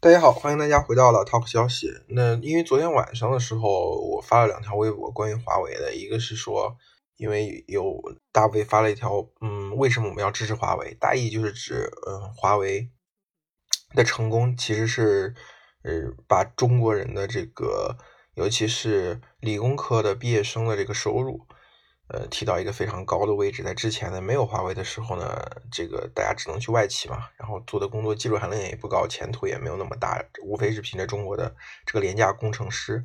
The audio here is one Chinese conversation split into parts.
大家好，欢迎大家回到了 Talk 消息。那因为昨天晚上的时候，我发了两条微博关于华为的，一个是说，因为有大 V 发了一条，嗯，为什么我们要支持华为？大意就是指，嗯，华为的成功其实是，呃，把中国人的这个，尤其是理工科的毕业生的这个收入。呃，提到一个非常高的位置，在之前呢，没有华为的时候呢，这个大家只能去外企嘛，然后做的工作技术含量也不高，前途也没有那么大，无非是凭着中国的这个廉价工程师，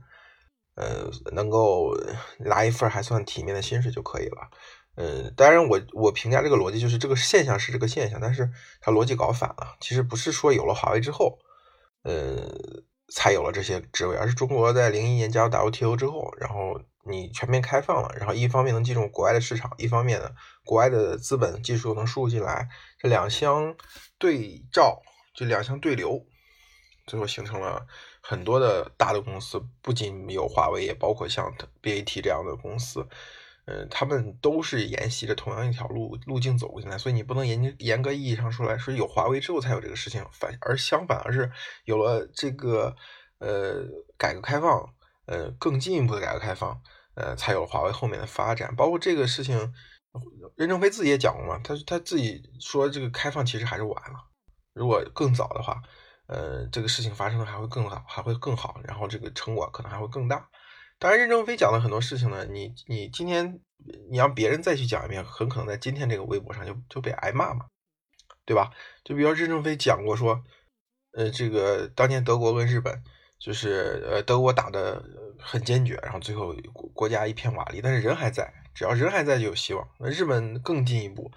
呃，能够拿一份还算体面的薪水就可以了。嗯，当然我我评价这个逻辑就是这个现象是这个现象，但是它逻辑搞反了，其实不是说有了华为之后，呃，才有了这些职位，而是中国在零一年加入 WTO 之后，然后。你全面开放了，然后一方面能进入国外的市场，一方面呢，国外的资本技术能输入进来，这两相对照，这两相对流，最后形成了很多的大的公司，不仅有华为，也包括像 BAT 这样的公司，嗯，他们都是沿袭着同样一条路路径走进来，所以你不能严严格意义上说来说有华为之后才有这个事情，反而相反，而是有了这个呃改革开放。呃，更进一步的改革开放，呃，才有了华为后面的发展。包括这个事情，任正非自己也讲过嘛，他他自己说这个开放其实还是晚了。如果更早的话，呃，这个事情发生的还会更好，还会更好，然后这个成果可能还会更大。当然，任正非讲的很多事情呢，你你今天你让别人再去讲一遍，很可能在今天这个微博上就就被挨骂嘛，对吧？就比如任正非讲过说，呃，这个当年德国跟日本。就是呃，德国打的很坚决，然后最后国家一片瓦砾，但是人还在，只要人还在就有希望。那日本更进一步，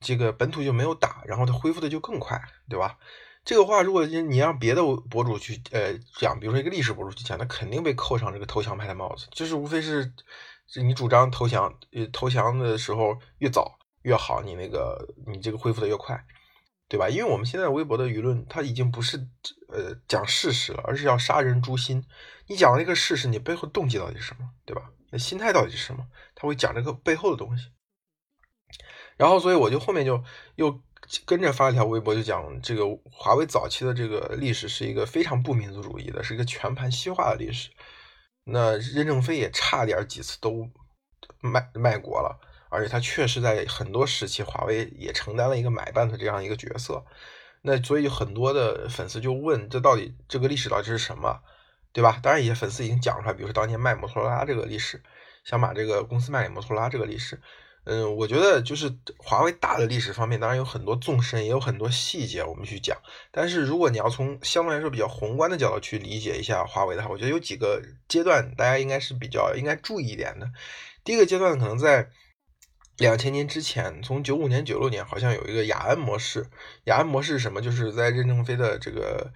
这个本土就没有打，然后它恢复的就更快，对吧？这个话如果你让别的博主去呃讲，比如说一个历史博主去讲，那肯定被扣上这个投降派的帽子，就是无非是你主张投降，呃，投降的时候越早越好，你那个你这个恢复的越快。对吧？因为我们现在微博的舆论，它已经不是呃讲事实了，而是要杀人诛心。你讲了一个事实，你背后动机到底是什么？对吧？那心态到底是什么？他会讲这个背后的东西。然后，所以我就后面就又跟着发了条微博，就讲这个华为早期的这个历史是一个非常不民族主义的，是一个全盘西化的历史。那任正非也差点几次都卖卖国了。而且他确实在很多时期，华为也承担了一个买办的这样一个角色。那所以很多的粉丝就问：这到底这个历史到底是什么，对吧？当然，一些粉丝已经讲出来，比如说当年卖摩托罗拉这个历史，想把这个公司卖给摩托罗拉这个历史。嗯，我觉得就是华为大的历史方面，当然有很多纵深，也有很多细节我们去讲。但是如果你要从相对来说比较宏观的角度去理解一下华为的话，我觉得有几个阶段大家应该是比较应该注意一点的。第一个阶段可能在。两千年之前，从九五年、九六年，好像有一个雅安模式。雅安模式是什么？就是在任正非的这个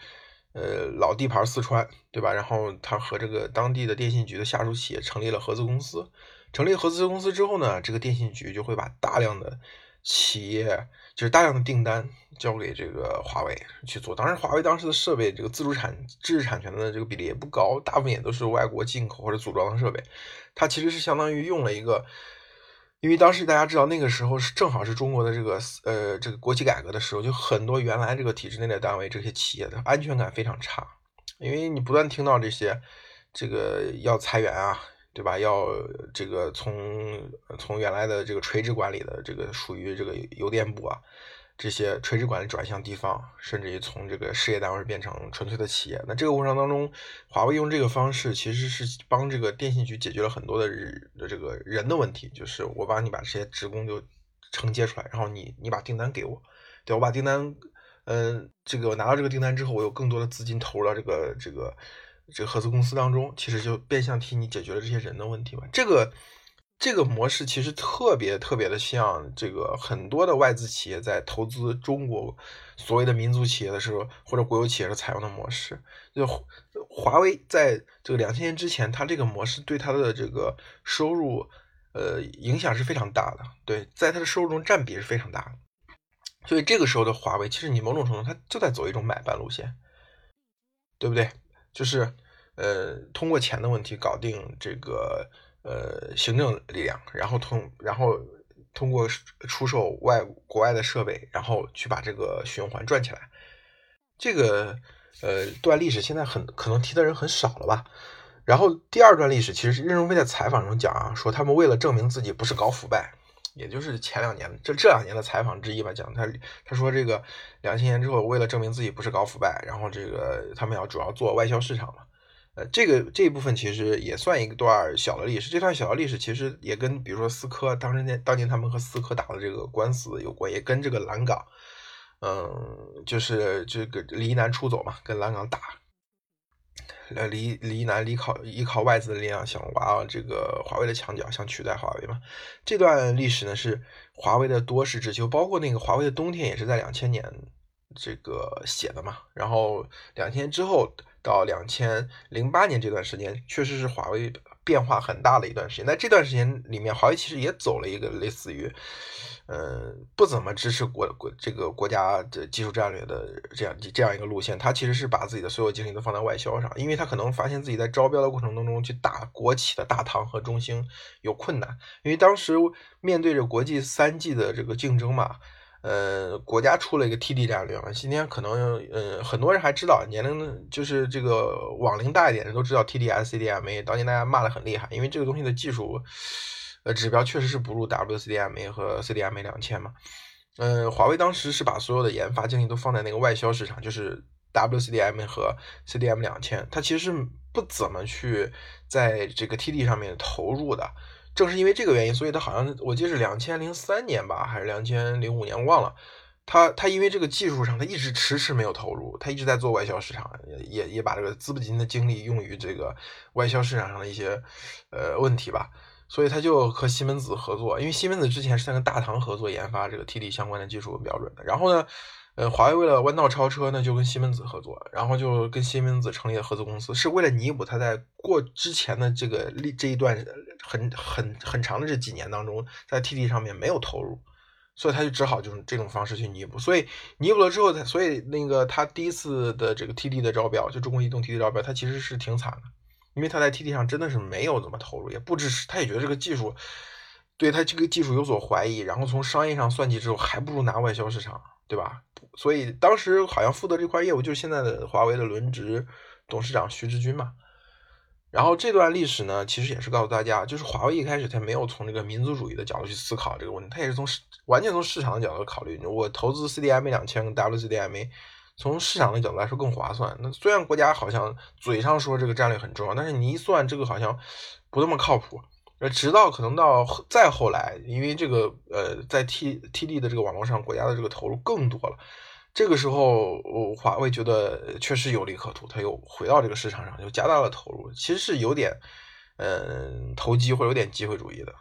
呃老地盘四川，对吧？然后他和这个当地的电信局的下属企业成立了合资公司。成立合资公司之后呢，这个电信局就会把大量的企业，就是大量的订单交给这个华为去做。当然，华为当时的设备，这个自主产知识产权的这个比例也不高，大部分也都是外国进口或者组装的设备。它其实是相当于用了一个。因为当时大家知道，那个时候是正好是中国的这个呃这个国企改革的时候，就很多原来这个体制内的单位，这些企业的安全感非常差，因为你不断听到这些这个要裁员啊，对吧？要这个从从原来的这个垂直管理的这个属于这个邮电部啊。这些垂直管理转向地方，甚至于从这个事业单位变成纯粹的企业。那这个过程当中，华为用这个方式其实是帮这个电信局解决了很多的日的这个人的问题，就是我帮你把这些职工就承接出来，然后你你把订单给我，对我把订单，嗯，这个我拿到这个订单之后，我有更多的资金投入到这个这个这个合资公司当中，其实就变相替你解决了这些人的问题嘛。这个。这个模式其实特别特别的像这个很多的外资企业在投资中国所谓的民族企业的时候，或者国有企业是采用的模式。就华为在这个两千年之前，它这个模式对它的这个收入，呃，影响是非常大的。对，在它的收入中占比是非常大的。所以这个时候的华为，其实你某种程度它就在走一种买办路线，对不对？就是呃，通过钱的问题搞定这个。呃，行政力量，然后通，然后通过出售外国外的设备，然后去把这个循环转起来。这个呃，段历史现在很可能提的人很少了吧。然后第二段历史，其实是任正非在采访中讲啊，说他们为了证明自己不是搞腐败，也就是前两年这这两年的采访之一吧，讲他他说这个两千年之后，为了证明自己不是搞腐败，然后这个他们要主要做外销市场嘛。呃，这个这一部分其实也算一段小的历史。这段小的历史其实也跟比如说思科当时那当年他们和思科打的这个官司有关，也跟这个蓝港，嗯，就是这个离南出走嘛，跟蓝港打。呃，离离南离靠依靠外资的力量想挖这个华为的墙角，想取代华为嘛？这段历史呢是华为的多事之秋，包括那个华为的冬天也是在两千年这个写的嘛。然后两千之后到两千零八年这段时间，确实是华为变化很大的一段时间。在这段时间里面，华为其实也走了一个类似于。嗯，不怎么支持国国这个国家的技术战略的这样这样一个路线，他其实是把自己的所有精力都放在外销上，因为他可能发现自己在招标的过程当中去打国企的大唐和中兴有困难，因为当时面对着国际三 G 的这个竞争嘛，呃，国家出了一个 TD 战略嘛，今天可能呃很多人还知道，年龄就是这个网龄大一点的都知道 TD-SCDMA，当年大家骂的很厉害，因为这个东西的技术。呃，指标确实是不如 WCDMA 和 CDMA 两千嘛。嗯，华为当时是把所有的研发精力都放在那个外销市场，就是 WCDMA 和 CDM 两千，它其实不怎么去在这个 TD 上面投入的。正是因为这个原因，所以他好像我记得是两千零三年吧，还是两千零五年，我忘了。他他因为这个技术上，他一直迟迟没有投入，他一直在做外销市场，也也把这个资本金的精力用于这个外销市场上的一些呃问题吧。所以他就和西门子合作，因为西门子之前是在跟大唐合作研发这个 TD 相关的技术和标准的。然后呢，呃，华为为了弯道超车呢，就跟西门子合作，然后就跟西门子成立了合资公司，是为了弥补他在过之前的这个历这一段很很很长的这几年当中，在 TD 上面没有投入，所以他就只好就是这种方式去弥补。所以弥补了之后，他所以那个他第一次的这个 TD 的招标，就中国移动 TD 招标，他其实是挺惨的。因为他在 TD 上真的是没有怎么投入，也不支持，他也觉得这个技术对他这个技术有所怀疑，然后从商业上算计之后，还不如拿外销市场，对吧？所以当时好像负责这块业务就是现在的华为的轮值董事长徐志军嘛。然后这段历史呢，其实也是告诉大家，就是华为一开始他没有从这个民族主义的角度去思考这个问题，他也是从完全从市场的角度考虑，我投资 CDMA 两千跟 WCDMA。从市场的角度来说更划算。那虽然国家好像嘴上说这个战略很重要，但是你一算这个好像不那么靠谱。呃，直到可能到再后来，因为这个呃，在 T T D 的这个网络上，国家的这个投入更多了。这个时候，华为觉得确实有利可图，他又回到这个市场上，又加大了投入。其实是有点嗯投机或者有点机会主义的。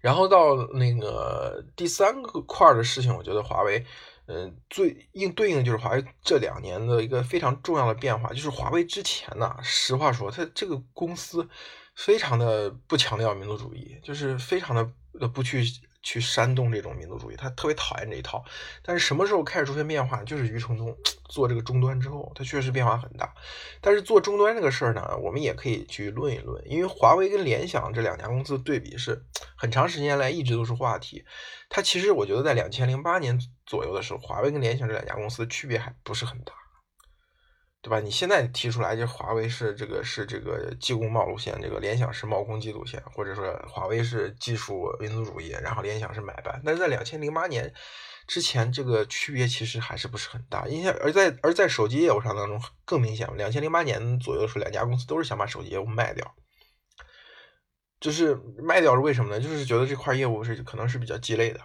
然后到那个第三个块的事情，我觉得华为。嗯，最应对应的就是华为这两年的一个非常重要的变化，就是华为之前呢，实话说，它这个公司非常的不强调民族主义，就是非常的呃不去。去煽动这种民族主义，他特别讨厌这一套。但是什么时候开始出现变化？就是余承东做这个终端之后，他确实变化很大。但是做终端这个事儿呢，我们也可以去论一论，因为华为跟联想这两家公司对比是 很长时间来一直都是话题。它其实我觉得在两千零八年左右的时候，华为跟联想这两家公司区别还不是很大。对吧？你现在提出来，就华为是这个是这个技工贸路线，这个联想是贸工技路线，或者说华为是技术民族主义，然后联想是买办。但是在两千零八年之前，这个区别其实还是不是很大。因为而在而在手机业务上当中更明显。两千零八年左右的时候，两家公司都是想把手机业务卖掉，就是卖掉是为什么呢？就是觉得这块业务是可能是比较鸡肋的。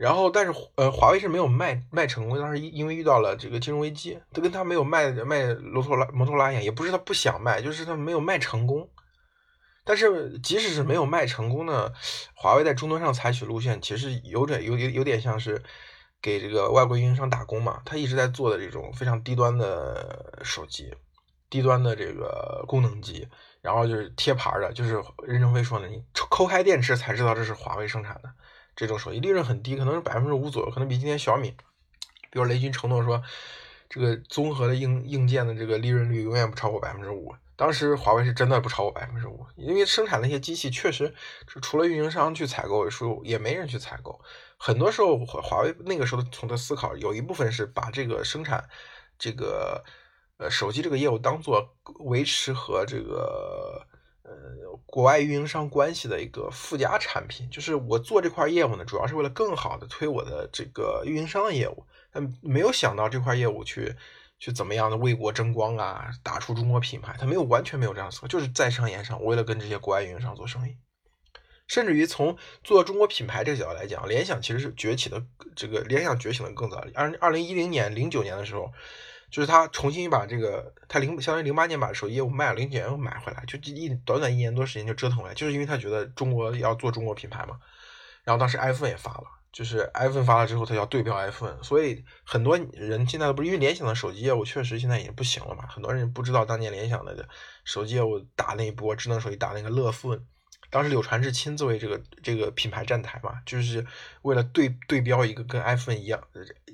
然后，但是呃，华为是没有卖卖成功，当时因为遇到了这个金融危机，它跟他没有卖卖摩托拉摩托拉一样，也不是他不想卖，就是他没有卖成功。但是即使是没有卖成功呢，华为在终端上采取路线，其实有点有有有点像是给这个外国运营商打工嘛。他一直在做的这种非常低端的手机，低端的这个功能机，然后就是贴牌的，就是任正非说的，你抠开电池才知道这是华为生产的。这种手机利润很低，可能是百分之五左右，可能比今天小米，比如雷军承诺说，这个综合的硬硬件的这个利润率永远不超过百分之五。当时华为是真的不超过百分之五，因为生产那些机器确实除了运营商去采购，说也没人去采购。很多时候华为那个时候从的思考有一部分是把这个生产这个呃手机这个业务当做维持和这个呃国外运营商关系的一个附加产品。就是我做这块业务呢，主要是为了更好的推我的这个运营商的业务，但没有想到这块业务去去怎么样的为国争光啊，打出中国品牌，他没有完全没有这样思考，就是在商言商，为了跟这些国外运营商做生意。甚至于从做中国品牌这个角度来讲，联想其实是崛起的。这个联想觉醒的更早。二二零一零年、零九年的时候，就是他重新把这个他零相当于零八年把手机业务卖了，零九年又买回来，就一短短一年多时间就折腾回来，就是因为他觉得中国要做中国品牌嘛。然后当时 iPhone 也发了，就是 iPhone 发了之后，他要对标 iPhone，所以很多人现在不是因为联想的手机业务确实现在已经不行了嘛？很多人不知道当年联想的手机业务打那一波智能手机打那个乐富。当时柳传志亲自为这个这个品牌站台嘛，就是为了对对标一个跟 iPhone 一样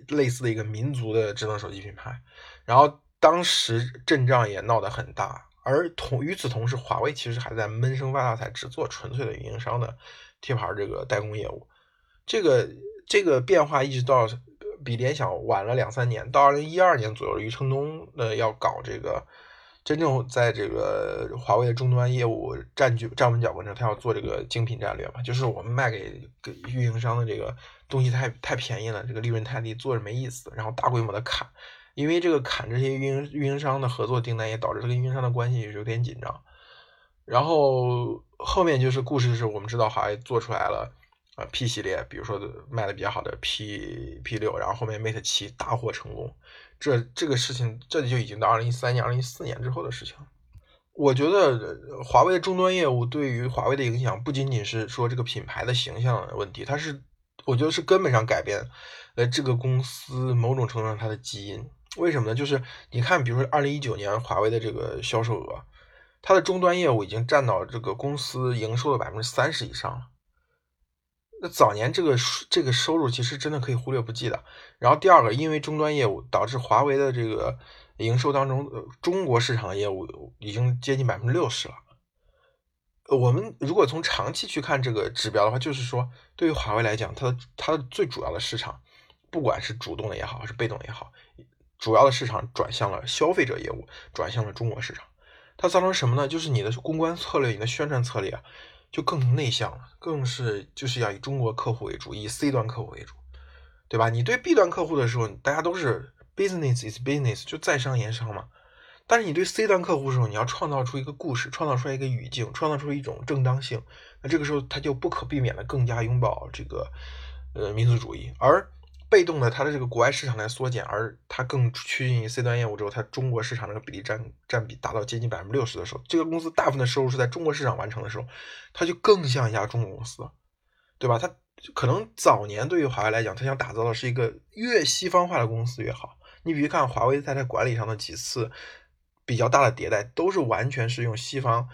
类似的一个民族的智能手机品牌。然后当时阵仗也闹得很大，而同与此同时，华为其实还在闷声发大财，只做纯粹的运营商的贴牌这个代工业务。这个这个变化一直到比联想晚了两三年，到二零一二年左右，余承东呃要搞这个。真正在这个华为的终端业务占据站稳脚跟之后，他要做这个精品战略嘛，就是我们卖给给运营商的这个东西太太便宜了，这个利润太低，做着没意思，然后大规模的砍，因为这个砍这些运营运营商的合作订单，也导致这个运营商的关系有点紧张。然后后面就是故事是我们知道华为做出来了啊 P 系列，比如说卖的比较好的 P P 六，然后后面 Mate 七大获成功。这这个事情，这里就已经到二零一三年、二零一四年之后的事情。我觉得华为的终端业务对于华为的影响，不仅仅是说这个品牌的形象问题，它是我觉得是根本上改变呃这个公司某种程度上它的基因。为什么呢？就是你看，比如说二零一九年华为的这个销售额，它的终端业务已经占到这个公司营收的百分之三十以上了。那早年这个这个收入其实真的可以忽略不计的。然后第二个，因为终端业务导致华为的这个营收当中，呃中国市场的业务已经接近百分之六十了。我们如果从长期去看这个指标的话，就是说对于华为来讲，它的它的最主要的市场，不管是主动的也好，还是被动也好，主要的市场转向了消费者业务，转向了中国市场。它造成什么呢？就是你的公关策略，你的宣传策略啊。就更内向了，更是就是要以中国客户为主，以 C 端客户为主，对吧？你对 B 端客户的时候，大家都是 business is business，就在商言商嘛。但是你对 C 端客户的时候，你要创造出一个故事，创造出来一个语境，创造出一种正当性。那这个时候，他就不可避免的更加拥抱这个呃民族主义，而。被动的，它的这个国外市场在缩减，而它更趋近于 C 端业务之后，它中国市场这个比例占占比达到接近百分之六十的时候，这个公司大部分的收入是在中国市场完成的时候，它就更像一家中国公司，对吧？它可能早年对于华为来讲，它想打造的是一个越西方化的公司越好。你比如看华为在它管理上的几次比较大的迭代，都是完全是用西方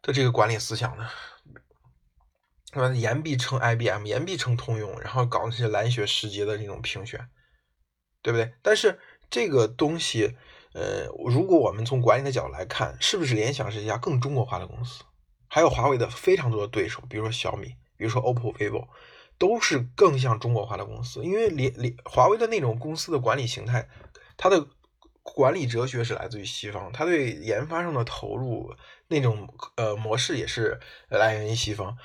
的这个管理思想的。对吧？言必称 IBM，言必称通用，然后搞那些蓝学时节的这种评选，对不对？但是这个东西，呃，如果我们从管理的角度来看，是不是联想是一家更中国化的公司？还有华为的非常多的对手，比如说小米，比如说 OPPO、vivo，都是更像中国化的公司。因为联联华为的那种公司的管理形态，它的管理哲学是来自于西方，它对研发上的投入那种呃模式也是来源于西方。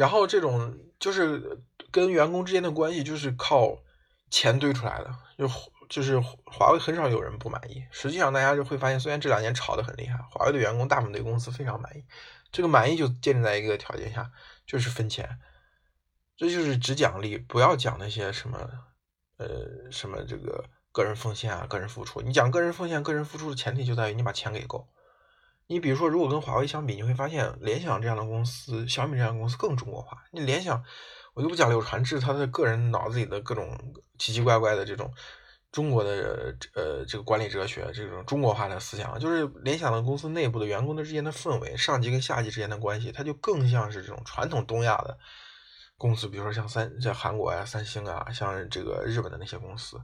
然后这种就是跟员工之间的关系，就是靠钱堆出来的，就就是华为很少有人不满意。实际上，大家就会发现，虽然这两年炒得很厉害，华为的员工大部分对公司非常满意。这个满意就建立在一个条件下，就是分钱，这就是只奖励，不要讲那些什么呃什么这个个人奉献啊、个人付出。你讲个人奉献、个人付出的前提就在于你把钱给够。你比如说，如果跟华为相比，你会发现联想这样的公司、小米这样的公司更中国化。你联想，我就不讲柳传志他的个人脑子里的各种奇奇怪怪的这种中国的呃这个管理哲学，这种中国化的思想，就是联想的公司内部的员工的之间的氛围，上级跟下级之间的关系，它就更像是这种传统东亚的公司，比如说像三像韩国呀、三星啊，像这个日本的那些公司。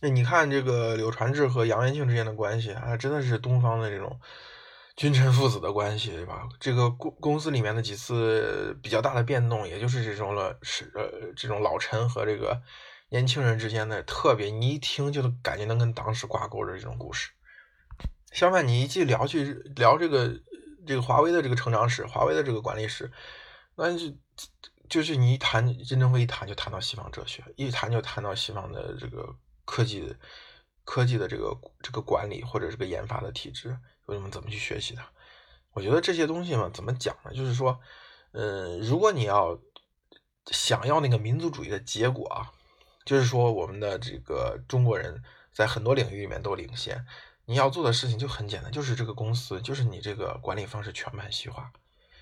那你看这个柳传志和杨元庆之间的关系啊，真的是东方的这种君臣父子的关系，对吧？这个公公司里面的几次比较大的变动，也就是这种了是呃这种老臣和这个年轻人之间的特别，你一听就感觉能跟当时挂钩的这种故事。相反，你一去聊去聊这个这个华为的这个成长史，华为的这个管理史，那就就是你一谈任正非一谈就谈到西方哲学，一谈就谈到西方的这个科技科技的这个这个管理或者这个研发的体制，我们怎么去学习它？我觉得这些东西嘛，怎么讲呢？就是说，嗯，如果你要想要那个民族主义的结果啊，就是说我们的这个中国人在很多领域里面都领先，你要做的事情就很简单，就是这个公司，就是你这个管理方式全盘西化。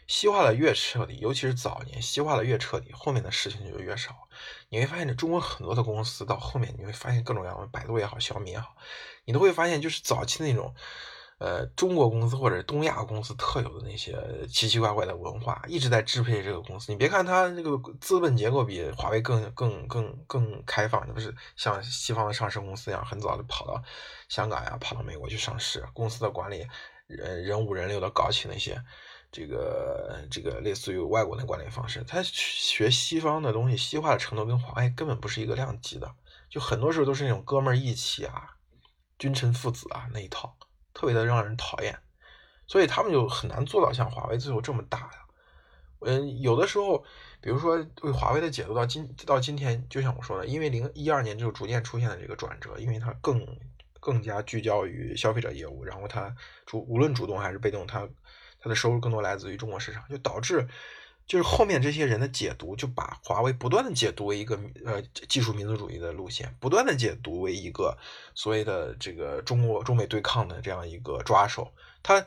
西化的越彻底，尤其是早年西化的越彻底，后面的事情就越少。你会发现，这中国很多的公司到后面，你会发现各种各样的百度也好，小米也好，你都会发现，就是早期那种，呃，中国公司或者东亚公司特有的那些奇奇怪怪的文化，一直在支配这个公司。你别看它这个资本结构比华为更更更更开放，不是像西方的上市公司一样，很早就跑到香港呀，跑到美国去上市，公司的管理人人五人六的搞起那些。这个这个类似于外国的管理方式，他学西方的东西，西化的程度跟华为根本不是一个量级的，就很多时候都是那种哥们儿义气啊、君臣父子啊那一套，特别的让人讨厌，所以他们就很难做到像华为最后这么大呀。嗯，有的时候，比如说对华为的解读到今到今天，就像我说的，因为零一二年就逐渐出现了这个转折，因为它更更加聚焦于消费者业务，然后它主无论主动还是被动，它。它的收入更多来自于中国市场，就导致就是后面这些人的解读，就把华为不断的解读为一个呃技术民族主义的路线，不断的解读为一个所谓的这个中国中美对抗的这样一个抓手。它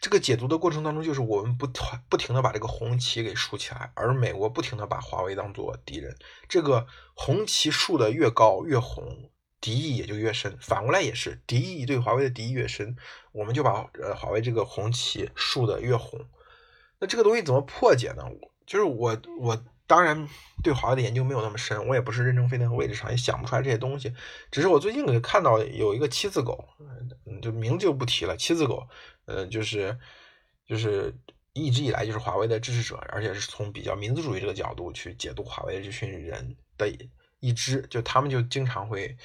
这个解读的过程当中，就是我们不不停的把这个红旗给竖起来，而美国不停的把华为当做敌人。这个红旗竖的越高越红。敌意也就越深，反过来也是，敌意对华为的敌意越深，我们就把呃华为这个红旗竖的越红。那这个东西怎么破解呢？就是我我当然对华为的研究没有那么深，我也不是任正非那个位置上，也想不出来这些东西。只是我最近给看到有一个七字狗，嗯就名字就不提了。七字狗，呃，就是就是一直以来就是华为的支持者，而且是从比较民族主义这个角度去解读华为这群人的。一支就他们就经常会，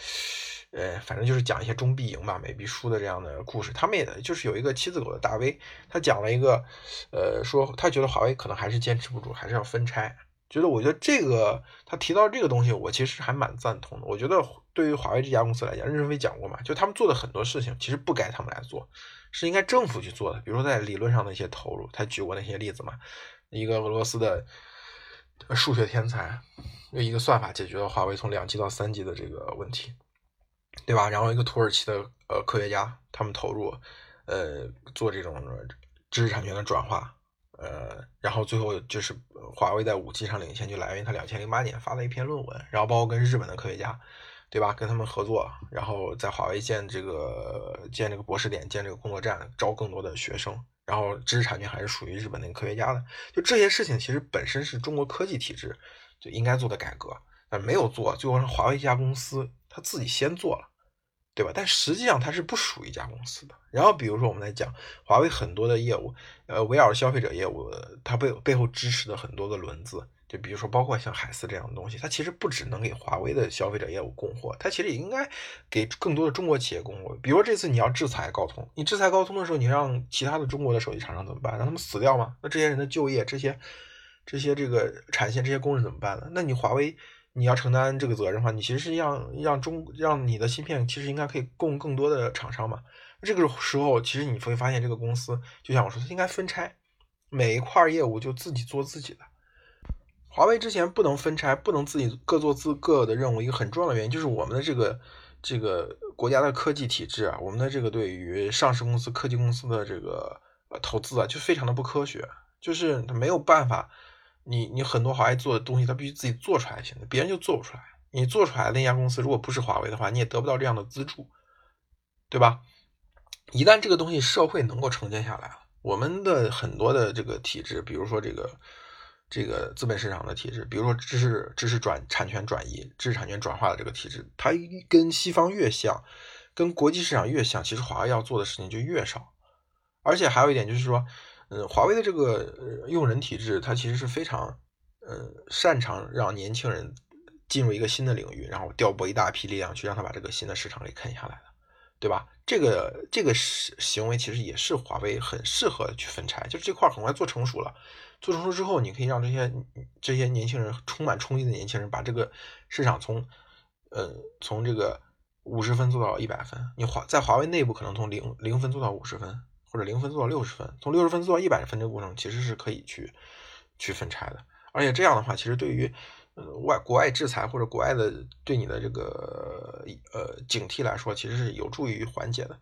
呃，反正就是讲一些中必赢吧，美必输的这样的故事。他们也就是有一个七字狗的大 V，他讲了一个，呃，说他觉得华为可能还是坚持不住，还是要分拆。觉得我觉得这个他提到这个东西，我其实还蛮赞同的。我觉得对于华为这家公司来讲，任正非讲过嘛，就他们做的很多事情其实不该他们来做，是应该政府去做的。比如说在理论上的一些投入，他举过那些例子嘛，一个俄罗斯的。数学天才用一个算法解决了华为从两 G 到三 G 的这个问题，对吧？然后一个土耳其的呃科学家，他们投入呃做这种知识产权的转化，呃，然后最后就是华为在五 G 上领先，就来源于他两千零八年发了一篇论文，然后包括跟日本的科学家，对吧？跟他们合作，然后在华为建这个建这个博士点，建这个工作站，招更多的学生。然后知识产权还是属于日本那个科学家的，就这些事情其实本身是中国科技体制就应该做的改革，但没有做，最后让华为一家公司他自己先做了，对吧？但实际上它是不属于一家公司的。然后比如说我们来讲华为很多的业务，呃，围绕消费者业务，它背背后支持的很多个轮子。就比如说，包括像海思这样的东西，它其实不只能给华为的消费者业务供货，它其实也应该给更多的中国企业供货。比如说这次你要制裁高通，你制裁高通的时候，你让其他的中国的手机厂商怎么办？让他们死掉吗？那这些人的就业，这些这些这个产线这些工人怎么办呢？那你华为你要承担这个责任的话，你其实是让让中让你的芯片其实应该可以供更多的厂商嘛。这个时候其实你会发现，这个公司就像我说，它应该分拆每一块业务就自己做自己的。华为之前不能分拆，不能自己各做自各的任务，一个很重要的原因就是我们的这个这个国家的科技体制啊，我们的这个对于上市公司、科技公司的这个呃投资啊，就非常的不科学，就是它没有办法，你你很多华为做的东西，它必须自己做出来才行，别人就做不出来。你做出来的那家公司如果不是华为的话，你也得不到这样的资助，对吧？一旦这个东西社会能够承接下来了，我们的很多的这个体制，比如说这个。这个资本市场的体制，比如说知识知识转产权转移、知识产权转化的这个体制，它跟西方越像，跟国际市场越像，其实华为要做的事情就越少。而且还有一点就是说，嗯，华为的这个用人体制，它其实是非常，呃，擅长让年轻人进入一个新的领域，然后调拨一大批力量去让他把这个新的市场给啃下来的，对吧？这个这个行行为其实也是华为很适合去分拆，就是这块很快做成熟了，做成熟之后，你可以让这些这些年轻人充满冲击的年轻人把这个市场从呃从这个五十分做到一百分，你华在华为内部可能从零零分做到五十分，或者零分做到六十分，从六十分做到一百分这个过程其实是可以去去分拆的，而且这样的话，其实对于呃，外国外制裁或者国外的对你的这个呃警惕来说，其实是有助于缓解的。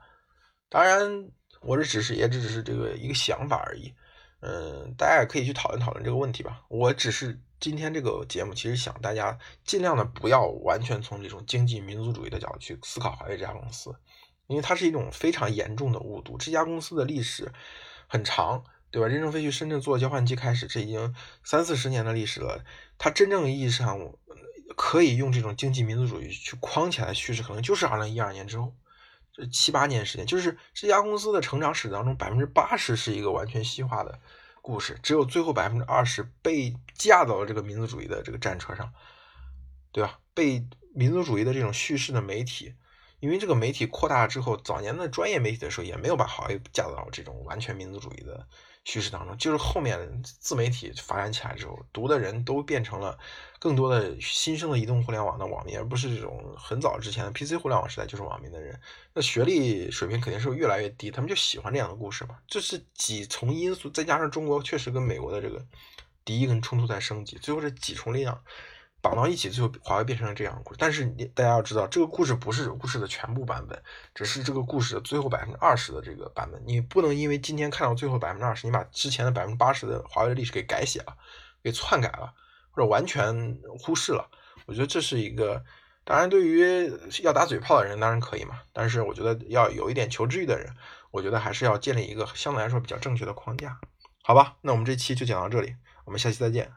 当然，我这只是也只是这个一个想法而已。嗯，大家也可以去讨论讨论这个问题吧。我只是今天这个节目，其实想大家尽量的不要完全从这种经济民族主义的角度去思考华为这家公司，因为它是一种非常严重的误读。这家公司的历史很长。对吧？任正非去深圳做交换机开始，这已经三四十年的历史了。他真正意义上可以用这种经济民族主义去框起来叙事，可能就是二零一二年之后这七八年时间，就是这家公司的成长史当中，百分之八十是一个完全西化的故事，只有最后百分之二十被架到了这个民族主义的这个战车上，对吧？被民族主义的这种叙事的媒体。因为这个媒体扩大之后，早年的专业媒体的时候也没有把华为架到这种完全民族主义的趋势当中，就是后面自媒体发展起来之后，读的人都变成了更多的新生的移动互联网的网民，而不是这种很早之前的 PC 互联网时代就是网民的人。那学历水平肯定是越来越低，他们就喜欢这样的故事嘛。这是几重因素，再加上中国确实跟美国的这个敌意跟冲突在升级，最后是几重力量。绑到一起，最后华为变成了这样的故事。但是你大家要知道，这个故事不是故事的全部版本，只是这个故事的最后百分之二十的这个版本。你不能因为今天看到最后百分之二十，你把之前的百分之八十的华为的历史给改写了，给篡改了，或者完全忽视了。我觉得这是一个，当然对于要打嘴炮的人当然可以嘛。但是我觉得要有一点求知欲的人，我觉得还是要建立一个相对来说比较正确的框架，好吧？那我们这期就讲到这里，我们下期再见。